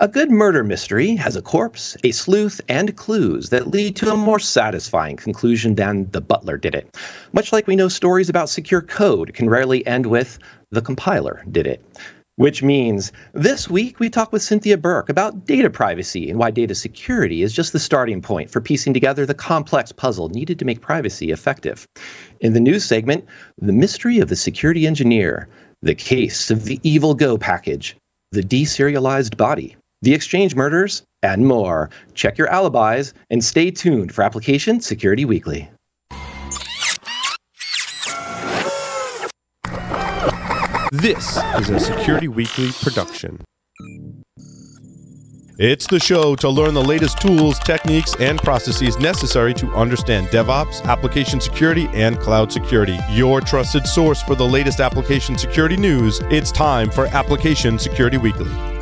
A good murder mystery has a corpse, a sleuth, and clues that lead to a more satisfying conclusion than the butler did it. Much like we know stories about secure code can rarely end with the compiler did it. Which means this week we talk with Cynthia Burke about data privacy and why data security is just the starting point for piecing together the complex puzzle needed to make privacy effective. In the news segment, the mystery of the security engineer, the case of the evil Go package, the deserialized body, the exchange murders, and more. Check your alibis and stay tuned for Application Security Weekly. This is a Security Weekly production. It's the show to learn the latest tools, techniques, and processes necessary to understand DevOps, application security, and cloud security. Your trusted source for the latest application security news. It's time for Application Security Weekly.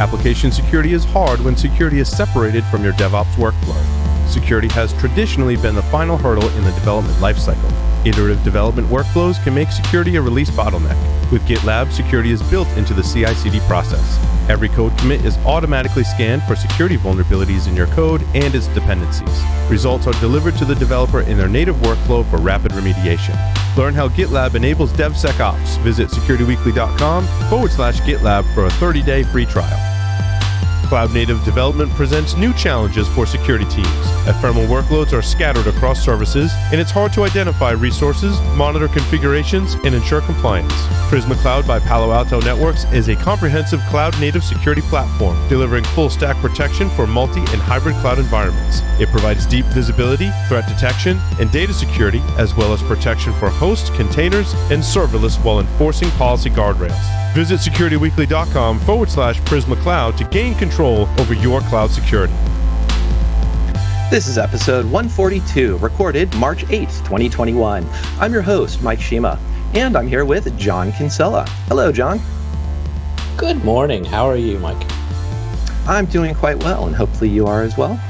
Application security is hard when security is separated from your DevOps workflow. Security has traditionally been the final hurdle in the development lifecycle. Iterative development workflows can make security a release bottleneck. With GitLab, security is built into the CI CD process. Every code commit is automatically scanned for security vulnerabilities in your code and its dependencies. Results are delivered to the developer in their native workflow for rapid remediation. Learn how GitLab enables DevSecOps. Visit securityweekly.com forward slash GitLab for a 30 day free trial. Cloud native development presents new challenges for security teams. Ephemeral workloads are scattered across services, and it's hard to identify resources, monitor configurations, and ensure compliance. Prisma Cloud by Palo Alto Networks is a comprehensive cloud native security platform delivering full stack protection for multi and hybrid cloud environments. It provides deep visibility, threat detection, and data security, as well as protection for hosts, containers, and serverless while enforcing policy guardrails. Visit securityweekly.com forward slash Prisma Cloud to gain control over your cloud security. This is episode 142, recorded March 8th, 2021. I'm your host, Mike Shema, and I'm here with John Kinsella. Hello, John. Good morning. How are you, Mike? I'm doing quite well, and hopefully you are as well.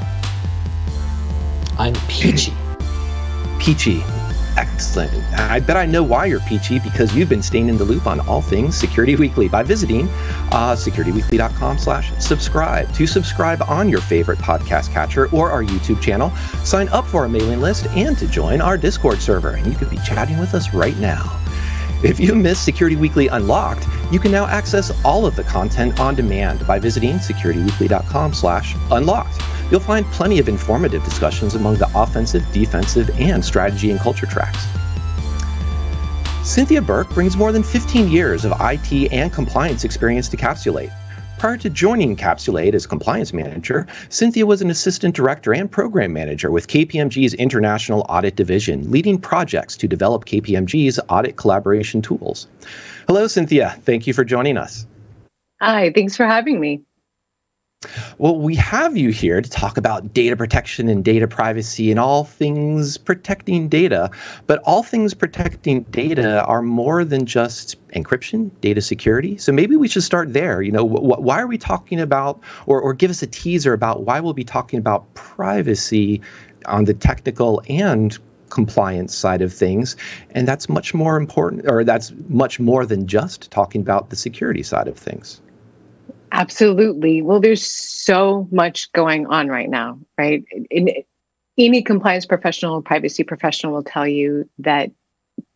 I'm peachy. peachy. Excellent. I bet I know why you're peachy because you've been staying in the loop on all things Security Weekly by visiting uh, securityweekly.com slash subscribe. To subscribe on your favorite podcast catcher or our YouTube channel, sign up for our mailing list and to join our Discord server. And you could be chatting with us right now. If you missed Security Weekly Unlocked, you can now access all of the content on demand by visiting securityweekly.com slash unlocked. You'll find plenty of informative discussions among the offensive, defensive, and strategy and culture tracks. Cynthia Burke brings more than 15 years of IT and compliance experience to Capsule8. Prior to joining Capsule8 as compliance manager, Cynthia was an assistant director and program manager with KPMG's International Audit Division, leading projects to develop KPMG's audit collaboration tools. Hello, Cynthia. Thank you for joining us. Hi, thanks for having me. Well, we have you here to talk about data protection and data privacy and all things protecting data. But all things protecting data are more than just encryption, data security. So maybe we should start there. You know, wh- why are we talking about, or, or give us a teaser about why we'll be talking about privacy on the technical and compliance side of things and that's much more important or that's much more than just talking about the security side of things Absolutely. Well, there's so much going on right now, right? In, any compliance professional privacy professional will tell you that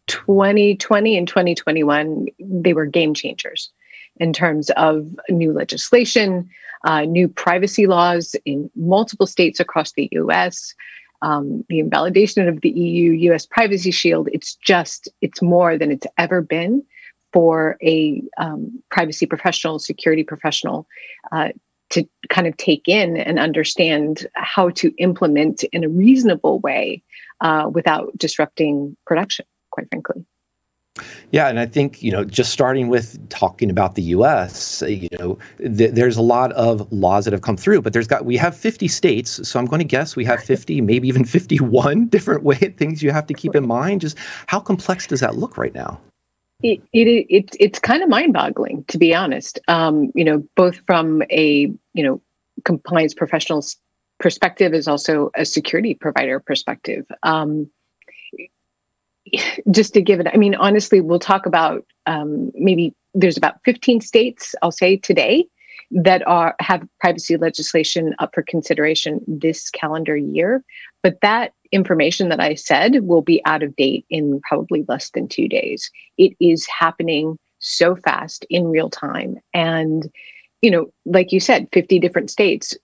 2020 and 2021 they were game changers in terms of new legislation, uh, new privacy laws in multiple states across the U.S. Um, the invalidation of the EU U.S. Privacy Shield. It's just it's more than it's ever been for a um, privacy professional, security professional uh, to kind of take in and understand how to implement in a reasonable way uh, without disrupting production, quite frankly. Yeah, and I think you know, just starting with talking about the U.S., you know, th- there's a lot of laws that have come through, but there's got we have 50 states, so I'm going to guess we have 50, maybe even 51 different way things you have to keep in mind. Just how complex does that look right now? It, it, it it's kind of mind-boggling to be honest um, you know both from a you know compliance professional's perspective as also a security provider perspective um, just to give it i mean honestly we'll talk about um, maybe there's about 15 states, I'll say today, that are have privacy legislation up for consideration this calendar year. But that information that I said will be out of date in probably less than two days. It is happening so fast in real time. And, you know, like you said, 50 different states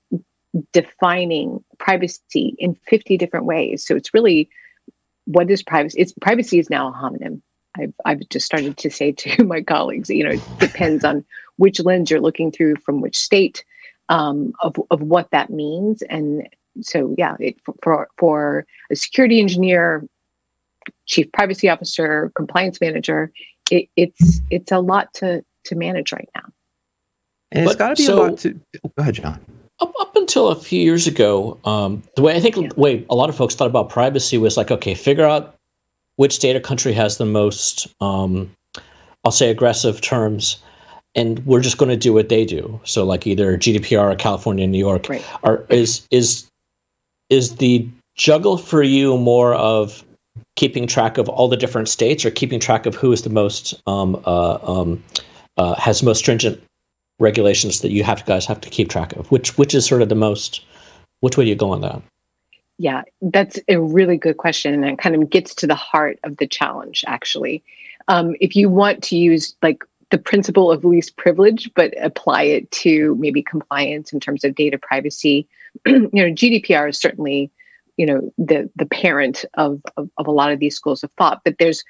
defining privacy in 50 different ways. So it's really what is privacy? It's privacy is now a homonym. I've, I've just started to say to my colleagues, you know, it depends on which lens you're looking through from which state um, of, of what that means. And so, yeah, it, for, for a security engineer, chief privacy officer, compliance manager, it, it's it's a lot to to manage right now. And it's got to be so, a lot to. Oh, go ahead, John. Up, up until a few years ago, um, the way I think yeah. the way a lot of folks thought about privacy was like, okay, figure out which data country has the most, um, I'll say, aggressive terms, and we're just going to do what they do. So, like either GDPR or California, New York, right. are is is is the juggle for you more of keeping track of all the different states or keeping track of who is the most um, uh, um, uh, has most stringent regulations that you have to guys have to keep track of? Which which is sort of the most? Which way do you go on that? Yeah, that's a really good question, and it kind of gets to the heart of the challenge. Actually, um, if you want to use like the principle of least privilege, but apply it to maybe compliance in terms of data privacy, you know, GDPR is certainly you know the the parent of, of, of a lot of these schools of thought, but there's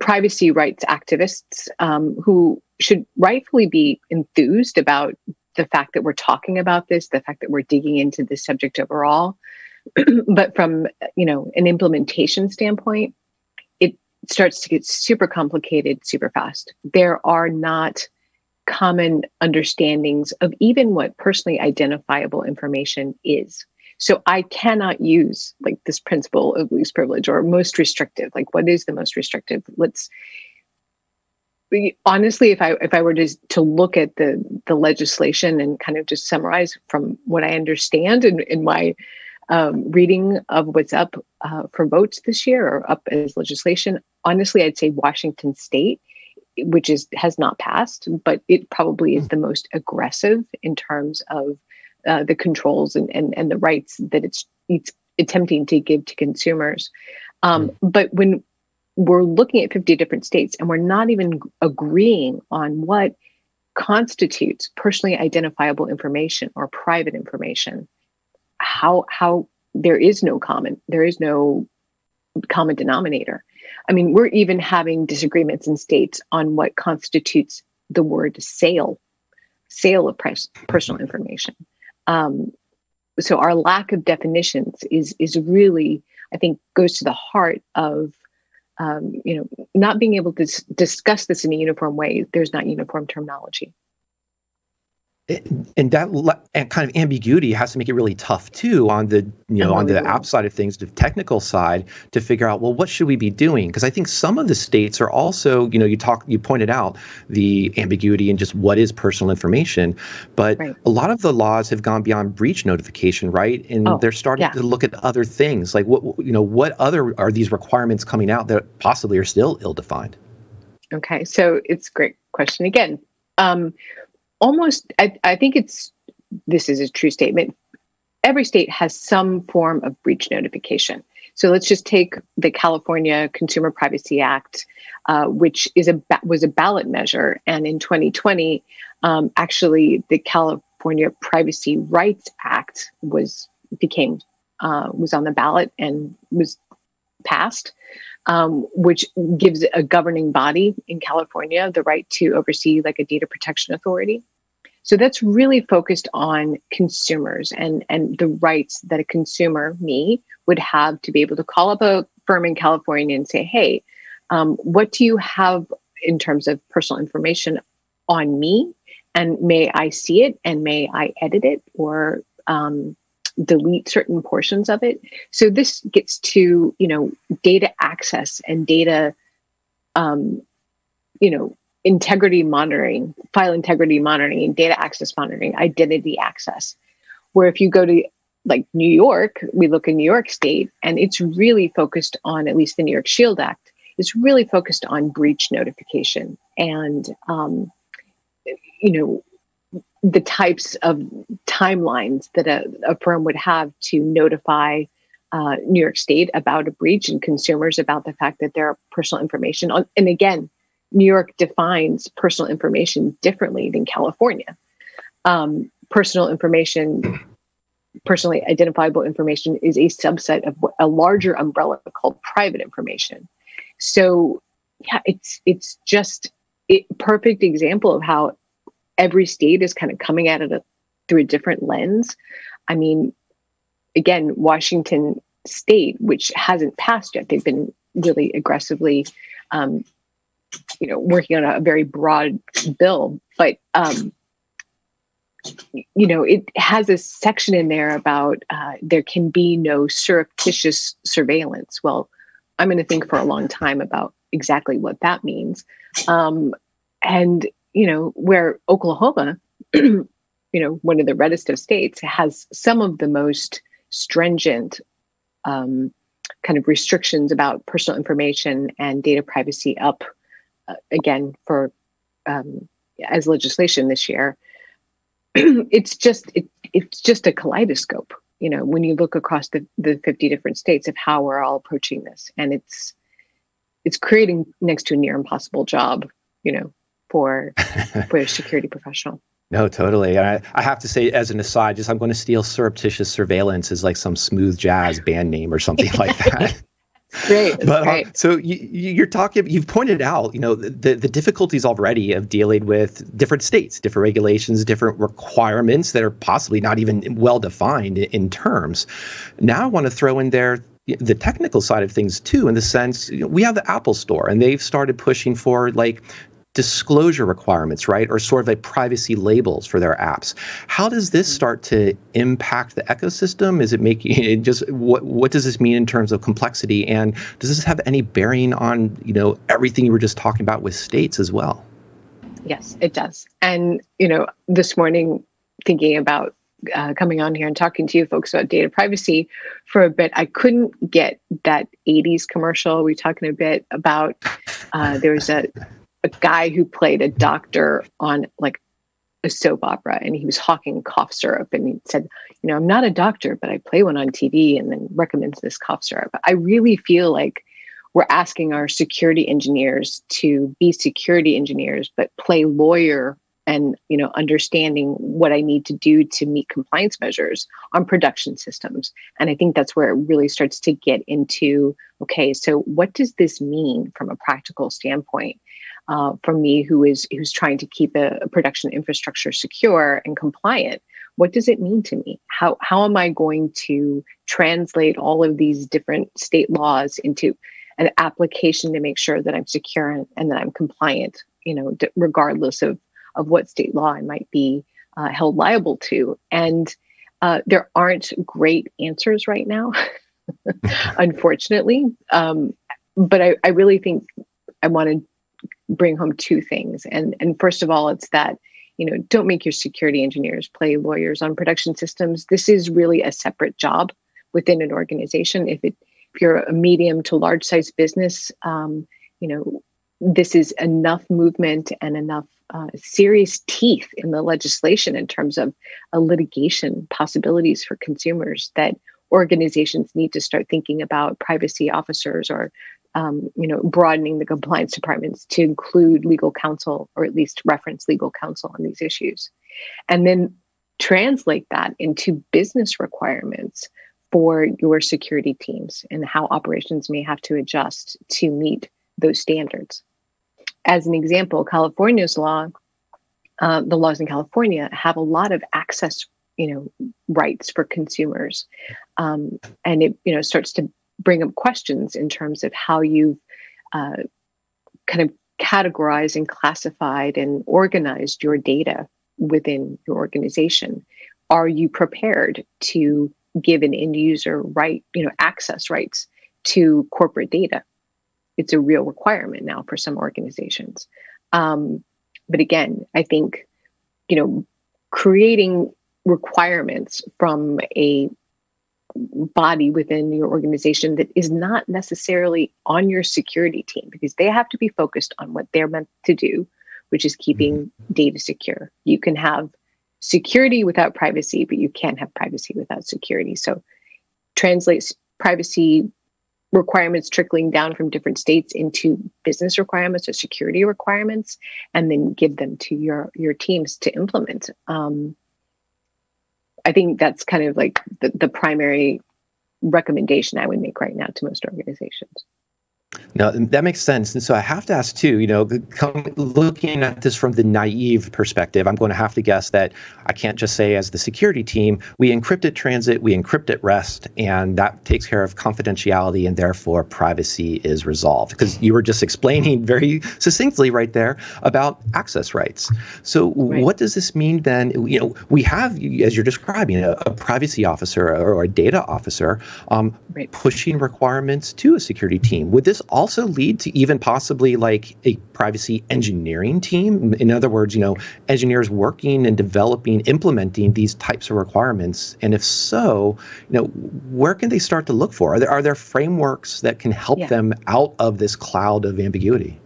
privacy rights activists um, who should rightfully be enthused about the fact that we're talking about this, the fact that we're digging into this subject overall. but from you know an implementation standpoint it starts to get super complicated super fast there are not common understandings of even what personally identifiable information is. So i cannot use like this principle of least privilege or most restrictive like what is the most restrictive? Let's honestly if i if i were to to look at the the legislation and kind of just summarize from what i understand in, in my um, reading of what's up uh, for votes this year or up as legislation, honestly, I'd say Washington State, which is has not passed, but it probably is hmm. the most aggressive in terms of uh, the controls and, and and the rights that it's it's attempting to give to consumers. Um, mm. But when we're looking at 50 different states and we're not even agreeing on what constitutes personally identifiable information or private information how how there is no common there is no common denominator i mean we're even having disagreements in states on what constitutes the word sale sale of pres- personal information. Um, so our lack of definitions is is really i think goes to the heart of um, you know not being able to s- discuss this in a uniform way. There's not uniform terminology and that kind of ambiguity has to make it really tough too on the you know on the app side of things the technical side to figure out well what should we be doing? Because i think some of the states are also you know you talk you pointed out the ambiguity in just what is personal information but right. a lot of the laws have gone beyond breach notification right? And oh, they're starting yeah. to look at other things like what you know what other are these requirements coming out that possibly are still ill defined okay so it's a great question again. Um, almost I, I think it's this is a true statement. Every state has some form of breach notification. So let's just take the california consumer privacy act uh, which is a was a ballot measure. And in 2020 um, actually the california privacy rights act was became uh, was on the ballot and was passed um, which gives a governing body in California the right to oversee like a data protection authority. So that's really focused on consumers and, and the rights that a consumer, me, would have to be able to call up a firm in California and say, hey, um, what do you have in terms of personal information on me? And may I see it and may I edit it or um, delete certain portions of it. So this gets to you know data access and data, um, you know integrity monitoring, file integrity monitoring, data access monitoring, identity access. Where if you go to like New York, we look in New York State, and it's really focused on at least the New York Shield Act. It's really focused on breach notification and um, you know the types of timelines that a, a firm would have to notify uh, New York State about a breach and consumers about the fact that their personal information. And again, New York defines personal information differently than California. Um, personal information, personally identifiable information, is a subset of a larger umbrella called private information. So, yeah, it's it's just a perfect example of how every state is kind of coming at it a, through a different lens. I mean, again, Washington State, which hasn't passed yet, they've been really aggressively, um, you know, working on a, very broad bill. But um, you know, it has a section in there about uh, there can be no surreptitious surveillance. Well, I'm going to think for a long time about exactly what that means. Um, and you know, where Oklahoma, you know, one of the reddest of states, has some of the most stringent um, kind of restrictions about personal information and data privacy up uh, again for um, as legislation this year. it's just it, it's just a kaleidoscope, you know, when you look across the, the 50 different states of how we're all approaching this, and it's it's creating next to a near impossible job, you know, for for a security professional. No, totally. I, I have to say, as an aside, just I'm going to steal surreptitious surveillance as like some smooth jazz band name or something like that. great. But great. Uh, so you, are talking. You've pointed out, you know, the the difficulties already of dealing with different states, different regulations, different requirements that are possibly not even well defined in terms. Now I want to throw in there the technical side of things too in the sense you know, we have the apple store and they've started pushing for like disclosure requirements, right? Or sort of like privacy labels for their apps. How does this start to impact the ecosystem? Is it making it just what what does this mean in terms of complexity? And does this have any bearing on, you know, everything you were just talking about with states as well? Yes, it does. And, you know, this morning thinking about uh, coming on here and talking to you folks about data privacy for a bit, I couldn't get that 80s commercial. We're talking a bit about uh, there was a a guy who played a doctor on like a soap opera and he was hawking cough syrup and he said you know i'm not a doctor but i play one on tv and then recommends this cough syrup. I really feel like we're asking our security engineers to be security engineers but play lawyer and you know understanding what i need to do to meet compliance measures on production systems. And i think that's where it really starts to get into okay so what does this mean from a practical standpoint uh, for me who is who's trying to keep a, a, production infrastructure secure and compliant what does it mean to me? How how am i going to translate all of these different state laws into an application to make sure that i'm secure and, and that i'm compliant you know d- regardless of of what state law i might be uh, held liable to? And uh, there aren't great answers right now unfortunately. Um, but I, I really think i want to bring home two things. And and first of all, it's that you know don't make your security engineers play lawyers on production systems. This is really a separate job within an organization. If it if you're a medium to large size business, um, you know this is enough movement and enough uh, serious teeth in the legislation in terms of a litigation possibilities for consumers that organizations need to start thinking about privacy officers or um, you know, broadening the compliance departments to include legal counsel or at least reference legal counsel on these issues. And then translate that into business requirements for your security teams and how operations may have to adjust to meet those standards. As an example, California's law, uh, the laws in California have a lot of access, you know, rights for consumers, um, and it you know starts to bring up questions in terms of how you've uh, kind of categorized and classified and organized your data within your organization. Are you prepared to give an end user right, you know, access rights to corporate data? It's a real requirement now for some organizations. Um, but again, I think, you know, creating requirements from a body within your organization that is not necessarily on your security team because they have to be focused on what they're meant to do, which is keeping mm-hmm. data secure. You can have security without privacy, but you can't have privacy without security. So translates privacy requirements trickling down from different states into business requirements or security requirements and then give them to your your teams to implement um, i think that's kind of like the, the primary recommendation i would make right now to most organizations no, that makes sense. And so I have to ask too, you know, come, looking at this from the naive perspective, I'm going to have to guess that I can't just say as the security team, we encrypt at transit, we encrypt at rest, and that takes care of confidentiality and therefore privacy is resolved. Because you were just explaining very succinctly right there about access rights. So right. what does this mean then? You know, we have, as you're describing, a, a privacy officer or a data officer um, right. pushing requirements to a security team. Would this also lead to even possibly like a privacy engineering team? In other words, you know, engineers working and developing, implementing these types of requirements. And if so, you know, where can they start to look for? Are there are there frameworks that can help yeah. them out of this cloud of ambiguity?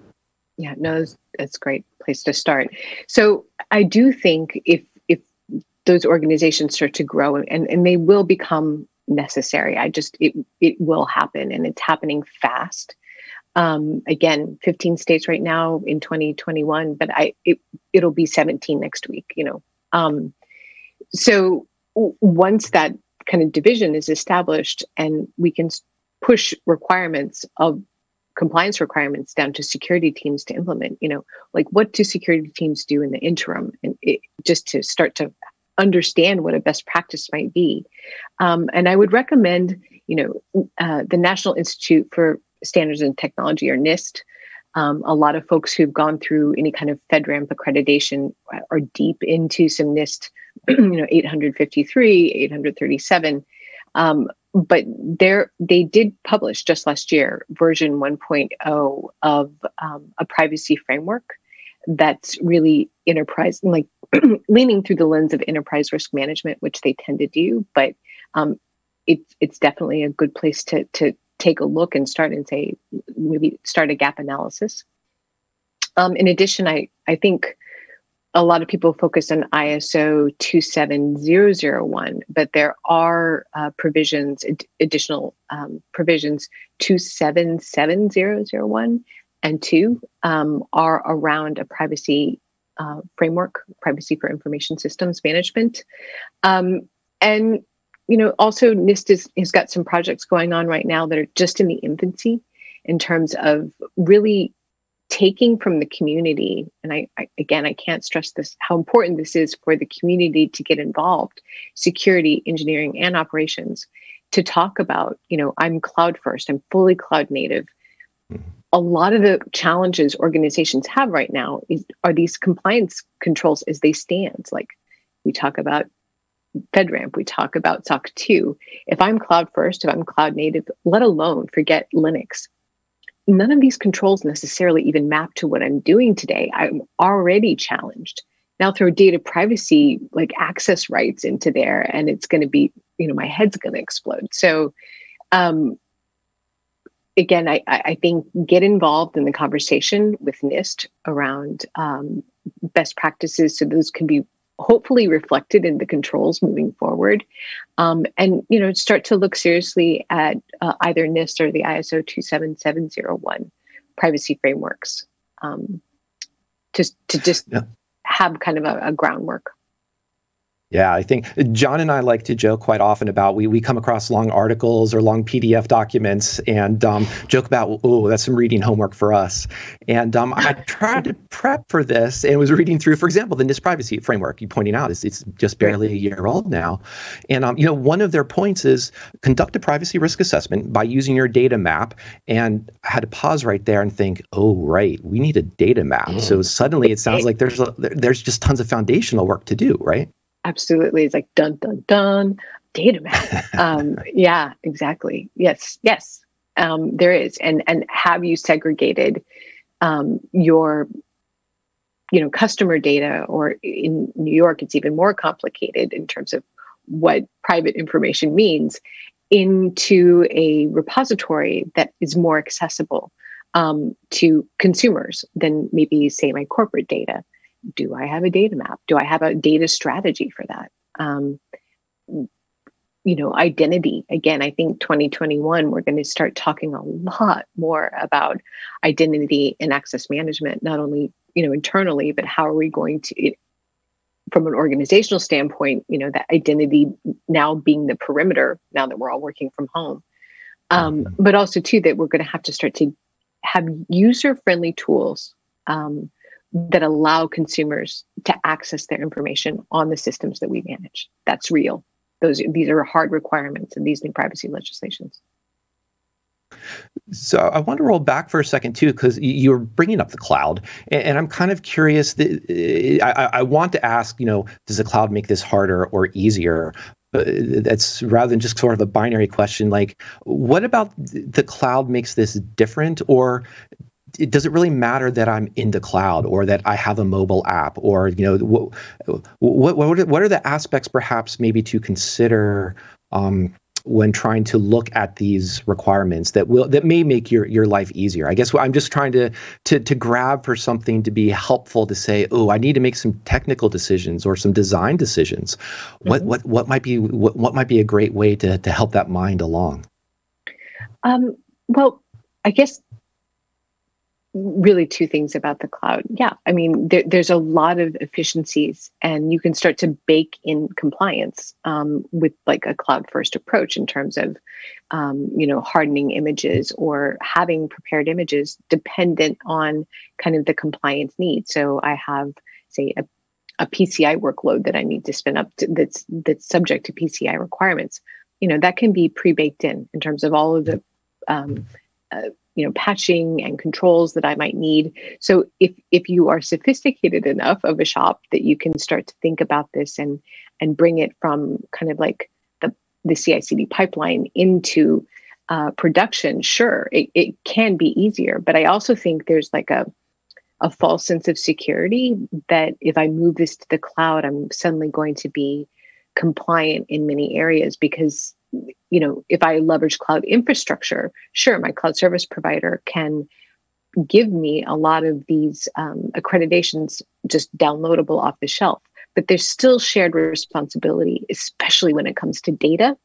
Yeah, no, that's, that's a great place to start. So I do think if if those organizations start to grow and, and they will become necessary. I just it it will happen and it's happening fast um, again 15 states right now in 2021 but i it, it'll be 17 next week you know. Um, so w- once that kind of division is established and we can push requirements of compliance requirements down to security teams to implement you know like what do security teams do in the interim? And it, just to start to understand what a best practice might be. Um, and i would recommend you know uh, the national institute for Standards and Technology or NIST. Um, a lot of folks who've gone through any kind of FedRAMP accreditation are deep into some NIST, you know, 853, 837. Um, but there, they did publish just last year version 1.0 of um, a privacy framework that's really enterprise, like leaning through the lens of enterprise risk management, which they tend to do. But um, it's it's definitely a good place to to take a look and start and say maybe start a gap analysis. Um, in addition, I I think a lot of people focus on ISO 27001, but there are uh, provisions, ad- additional um, provisions 277001 and 2 um, are around a privacy uh, framework, privacy for information systems management. Um, and you know, also NIST is, has got some projects going on right now that are just in the infancy in terms of really taking from the community. And I, I again, I can't stress this how important this is for the community to get involved, security, engineering, and operations, to talk about. You know, I'm cloud first. I'm fully cloud native. Mm-hmm. A lot of the challenges organizations have right now is, are these compliance controls as they stand. Like we talk about FedRAMP, we talk about SOC 2. If I'm cloud first, if I'm cloud native, let alone forget Linux, none of these controls necessarily even map to what I'm doing today. I'm already challenged. Now throw data privacy, like access rights into there, and it's going to be, you know, my head's going to explode. So, um, again, I, I think get involved in the conversation with NIST around um, best practices so those can be hopefully reflected in the controls moving forward um, and you know start to look seriously at uh, either nist or the iso 27701 privacy frameworks um, to, to just yeah. have kind of a, a groundwork yeah, I think John and I like to joke quite often about we we come across long articles or long PDF documents and um, joke about oh that's some reading homework for us. And um, I tried to prep for this and was reading through, for example, the NIST privacy framework. You pointing out is it's just barely a year old now, and um, you know one of their points is conduct a privacy risk assessment by using your data map. And I had to pause right there and think, oh right, we need a data map. Mm. So suddenly it sounds like there's a, there's just tons of foundational work to do, right? Absolutely. It's like dun dun dun. Data map um, yeah exactly. Yes yes. Um, there is. And and have you segregated um, your you know customer data or in new york it's even more complicated in terms of what private information means into a repository that is more accessible um, to consumers than maybe, say, my corporate data. Do I have a data map? Do I have a data strategy for that? Um, you know, identity. Again, I think 2021, we're going to start talking a lot more about identity and access management, not only, you know, internally, but how are we going to, from an organizational standpoint, you know, that identity now being the perimeter now that we're all working from home. Um, mm-hmm. but also too that we're going to have to start to have user-friendly tools um, that allow consumers to access their information on the systems that we manage. That's real. Those these are hard requirements in these new privacy legislations. So I want to roll back for a second too, because you're bringing up the cloud, and, I'm kind of curious. That, I, I want to ask, you know, does the cloud make this harder or easier? Uh, that's rather than just sort of a binary question like what about the cloud makes this different or does it really matter that I'm in the cloud or that I have a mobile app or you know what what what are, what are the aspects perhaps maybe to consider um, when trying to look at these requirements that will that may make your your life easier. I guess I'm just trying to to to grab for something to be helpful to say, oh, I need to make some technical decisions or some design decisions. Mm-hmm. What what what might be what, what might be a great way to to help that mind along? Um, well, I guess really two things about the cloud. Yeah, I mean, there, there's a lot of efficiencies, and you can start to bake in compliance um, with like a cloud first approach in terms of, um, you know, hardening images or having prepared images dependent on kind of the compliance needs. So I have, say, a, a PCI workload that I need to spin up to, that's that's subject to PCI requirements. You know, that can be pre-baked in in terms of all of the um, uh, you know patching and controls that i might need. So if if you are sophisticated enough of a shop that you can start to think about this and and bring it from kind of like the the CI/CD pipeline into uh, production sure it, it can be easier. But i also think there's like a a false sense of security that if i move this to the cloud i'm suddenly going to be compliant in many areas because you know, if I leverage cloud infrastructure, sure, my cloud service provider can give me a lot of these um, accreditations just downloadable off the shelf. But there's still shared responsibility, especially when it comes to data.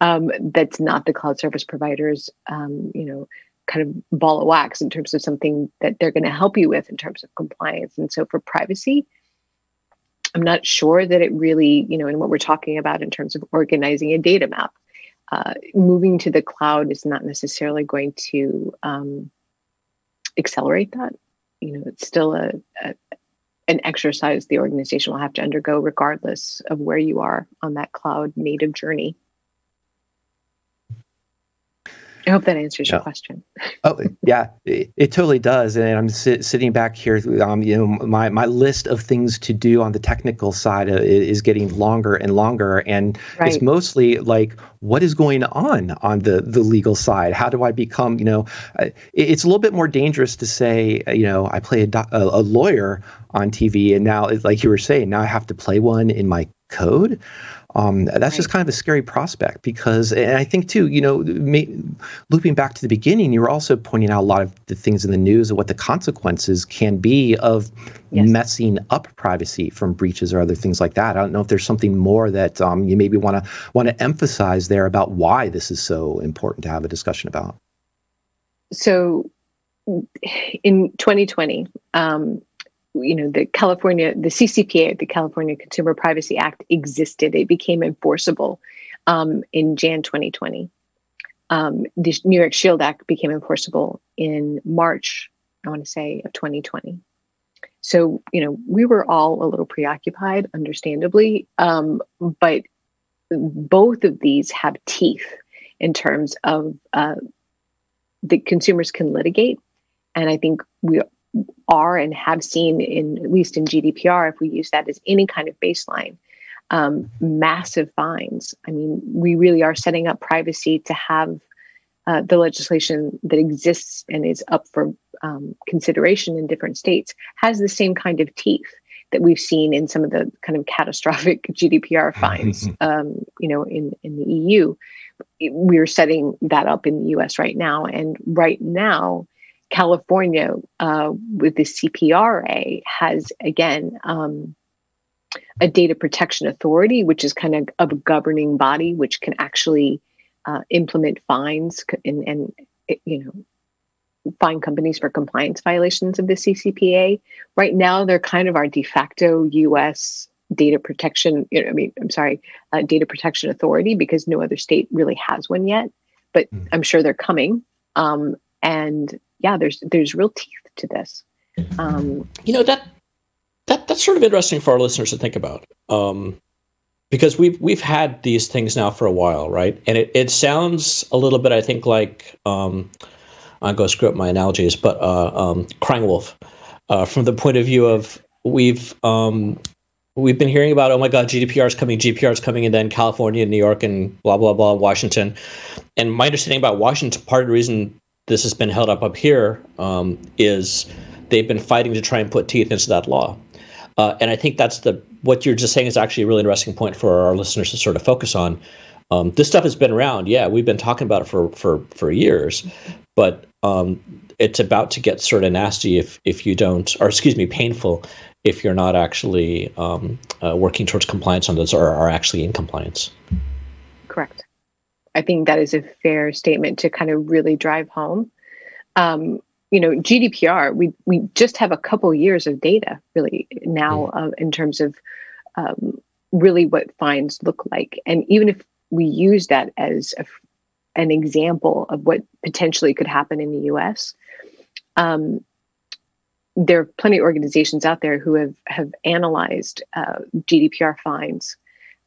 Um, that's not the cloud service provider's, um, you know, kind of ball of wax in terms of something that they're going to help you with in terms of compliance. And so for privacy, I'm not sure that it really, you know, in what we're talking about in terms of organizing a data map, uh, moving to the cloud is not necessarily going to um, accelerate that. You know, it's still a, a an exercise the organization will have to undergo regardless of where you are on that cloud native journey. I hope that answers yeah. your question. oh yeah, it, it, totally does. And I'm sit, sitting back here. Um, you know, my my list of things to do on the technical side uh, is getting longer and longer, and right. it's mostly like what is going on on the the legal side. How do I become? You know, it's a little bit more dangerous to say. You know, I play a, a, a lawyer on TV, and now, like you were saying, now I have to play one in my code. Um, that's right. just kind of a scary prospect because, and I think too, you know, may, looping back to the beginning, you were also pointing out a lot of the things in the news of what the consequences can be of yes. messing up privacy from breaches or other things like that. I don't know if there's something more that um, you maybe want to want to emphasize there about why this is so important to have a discussion about. So, in 2020, um, you know the california the ccpa the california consumer privacy act existed. It became enforceable um, in jan 2020 um, the new york shield act became enforceable in march i want to say of 2020 so you know we were all a little preoccupied understandably um, but both of these have teeth in terms of uh, the consumers can litigate. And i think we are and have seen in at least in GDPR, if we use that as any kind of baseline, um, massive fines. I mean, we really are setting up privacy to have uh, the legislation that exists and is up for um, consideration in different states has the same kind of teeth that we've seen in some of the kind of catastrophic GDPR fines, um, you know, in in the EU. we're setting that up in the US right now. And right now, California, uh, with the CPRA, has again um, a data protection authority, which is kind of a governing body which can actually uh, implement fines and, and you know fine companies for compliance violations of the CCPA. Right now, they're kind of our de facto U.S. data protection. You know, I mean, I'm sorry, uh, data protection authority because no other state really has one yet. But mm. I'm sure they're coming. Um, and yeah, there's there's real teeth to this. Um, you know that that that's sort of interesting for our listeners to think about. Um, because we've we've had these things now for a while, right? And it, it sounds a little bit, I think, like um, I'm going to screw up my analogies, but uh, um, crying wolf, uh, from the point of view of we've um, we've been hearing about, oh my God, GDPR is coming, GDPR is coming, and then California, New York, and blah blah blah, Washington. And my understanding about Washington, part of the reason this has been held up up here um, is they've been fighting to try and put teeth into that law. Uh, and I think that's the what you're just saying is actually a really interesting point for our listeners to sort of focus on. Um, this stuff has been around, yeah. We've been talking about it for for for years, but um, it's about to get sort of nasty if if you don't, or excuse me, painful if you're not actually um, uh, working towards compliance on those or are actually in compliance. Correct. I think that is a fair statement to kind of really drive home. Um, you know GDPR, we we just have a couple years of data really now uh, in terms of um, really what fines look like, and even if we use that as a, an example of what potentially could happen in the U.S. Um, there are plenty of organizations out there who have have analyzed uh, GDPR fines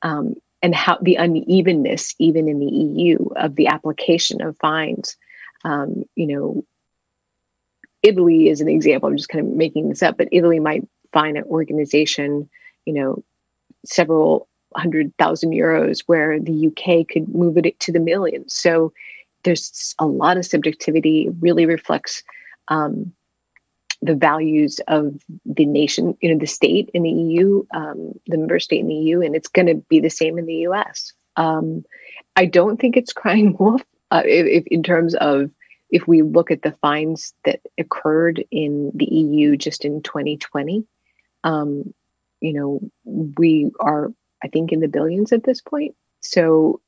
um, and how the unevenness, even in the EU, of the application of fines. Um, you know, Italy is an example. I'm just kind of making this up, but Italy might fine an organization, you know, several hundred thousand euros, where the UK could move it to the millions. So there's a lot of subjectivity. It really reflects um, the values of the nation, you know, the state in the EU, um, the member state in the EU, and it's going to be the same in the US. Um, I don't think it's crying wolf uh, if, if in terms of if we look at the fines that occurred in the EU just in 2020, um, you know, we are, I think, in the billions at this point. So,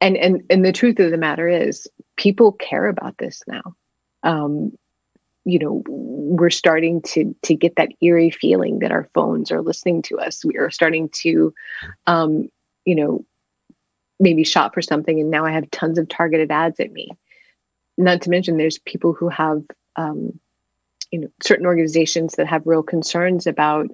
and and and the truth of the matter is, people care about this now. Um, you know, we're starting to to get that eerie feeling that our phones are listening to us. We are starting to, um, you know, maybe shop for something, and now I have tons of targeted ads at me not to mention there's people who have um, you know certain organizations that have real concerns about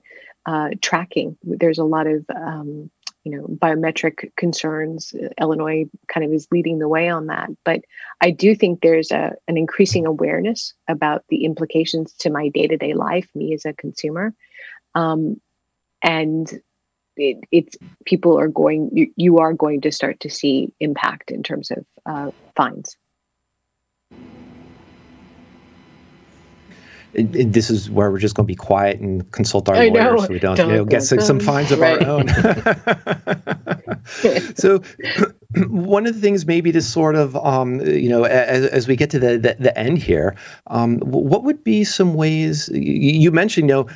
uh, tracking there's a lot of um, you know biometric concerns illinois kind of is leading the way on that. But i do think there's a, an increasing awareness about the implications to my day-to-day life me as a consumer. Um, and it, it's people are going you, you are going to start to see impact in terms of uh, fines this is where we're just going to be quiet and consult our I lawyers know. so we don't, don't you know, get some, some fines of right. our own. so one of the things maybe to sort of um, you know as, as we get to the, the, the end here um, what would be some ways you mentioned you know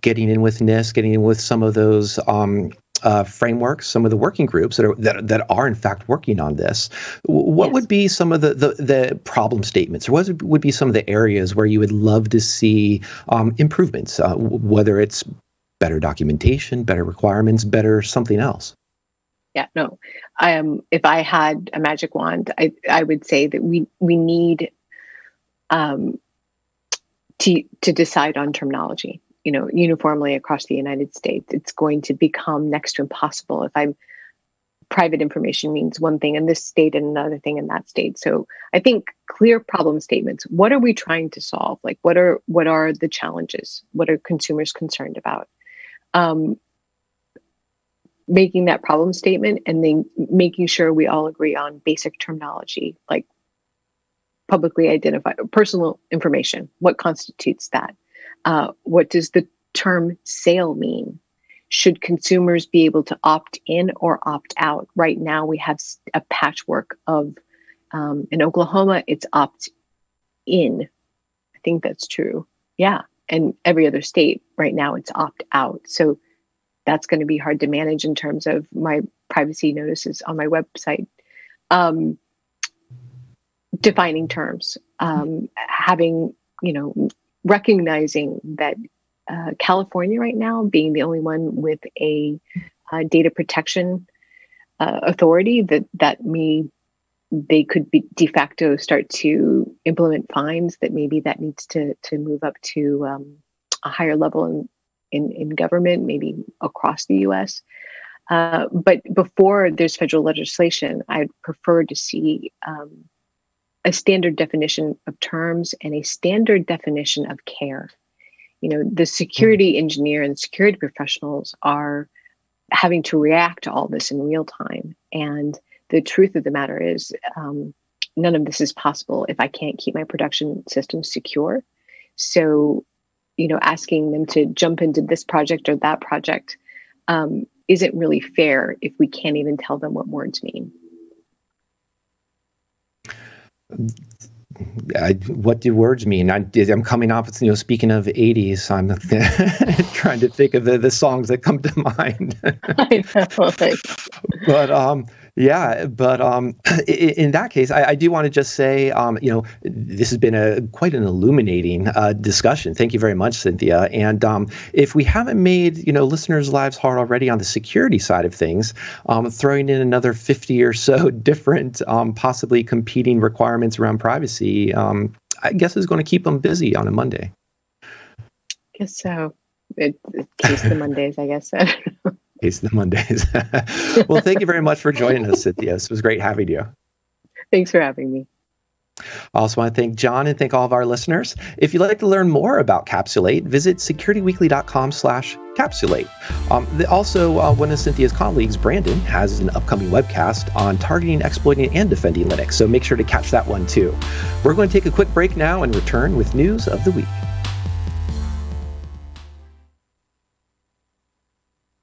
getting in with NIST getting in with some of those um, uh, frameworks, some of the working groups that are that, that are in fact working on this. What yes. would be some of the, the, the problem statements, or what would be some of the areas where you would love to see um, improvements, uh, whether it's better documentation, better requirements, better something else? Yeah, no. Um, if I had a magic wand, I I would say that we we need um, to to decide on terminology you know uniformly across the united states it's going to become next to impossible if i'm private information means one thing in this state and another thing in that state. So i think clear problem statements what are we trying to solve? Like what are what are the challenges? What are consumers concerned about? Um, making that problem statement and then making sure we all agree on basic terminology like publicly identified personal information what constitutes that uh, what does the term sale mean? should consumers be able to opt in or opt out? Right now, we have a patchwork of, um, in Oklahoma, it's opt in. I think that's true. Yeah. And every other state right now, it's opt out. So that's going to be hard to manage in terms of my privacy notices on my website. Um, defining terms, um, having, you know, recognizing that uh, California right now being the only one with a uh, data protection uh, authority that that may they could be de facto start to implement fines that maybe that needs to to move up to um, a higher level in, in, in government, maybe across the U.S. Uh, but before there's federal legislation, I'd prefer to see um, a standard definition of terms and a standard definition of care. You know the security engineer and security professionals are having to react to all this in real time. And the truth of the matter is um, none of this is possible if i can't keep my production systems secure. So you know asking them to jump into this project or that project um, isn't really fair if we can't even tell them what words mean I, what do words mean? I, am coming off, you know, speaking of 80s, I'm trying to think of the, the songs that come to mind. I know. but um, yeah, but um, in that case, I, I do want to just say, um, you know, this has been a quite an illuminating uh, discussion. Thank you very much, Cynthia. And um, if we haven't made, you know, listeners' lives hard already on the security side of things, um, throwing in another 50 or so different, um, possibly competing requirements around privacy, um, I guess is going to keep them busy on a Monday. I Guess so. It, it keeps the Mondays, I guess. Case the Mondays. well, thank you very much for joining us, Cynthia. It was great having you. Thanks for having me. I also want to thank John and thank all of our listeners. If you'd like to learn more about Capsule8, visit securityweekly.com slash capsule8. Um, also, uh, one of Cynthia's colleagues, Brandon, has an upcoming webcast on targeting, exploiting, and defending Linux, so make sure to catch that one too. We're going to take a quick break now and return with news of the week.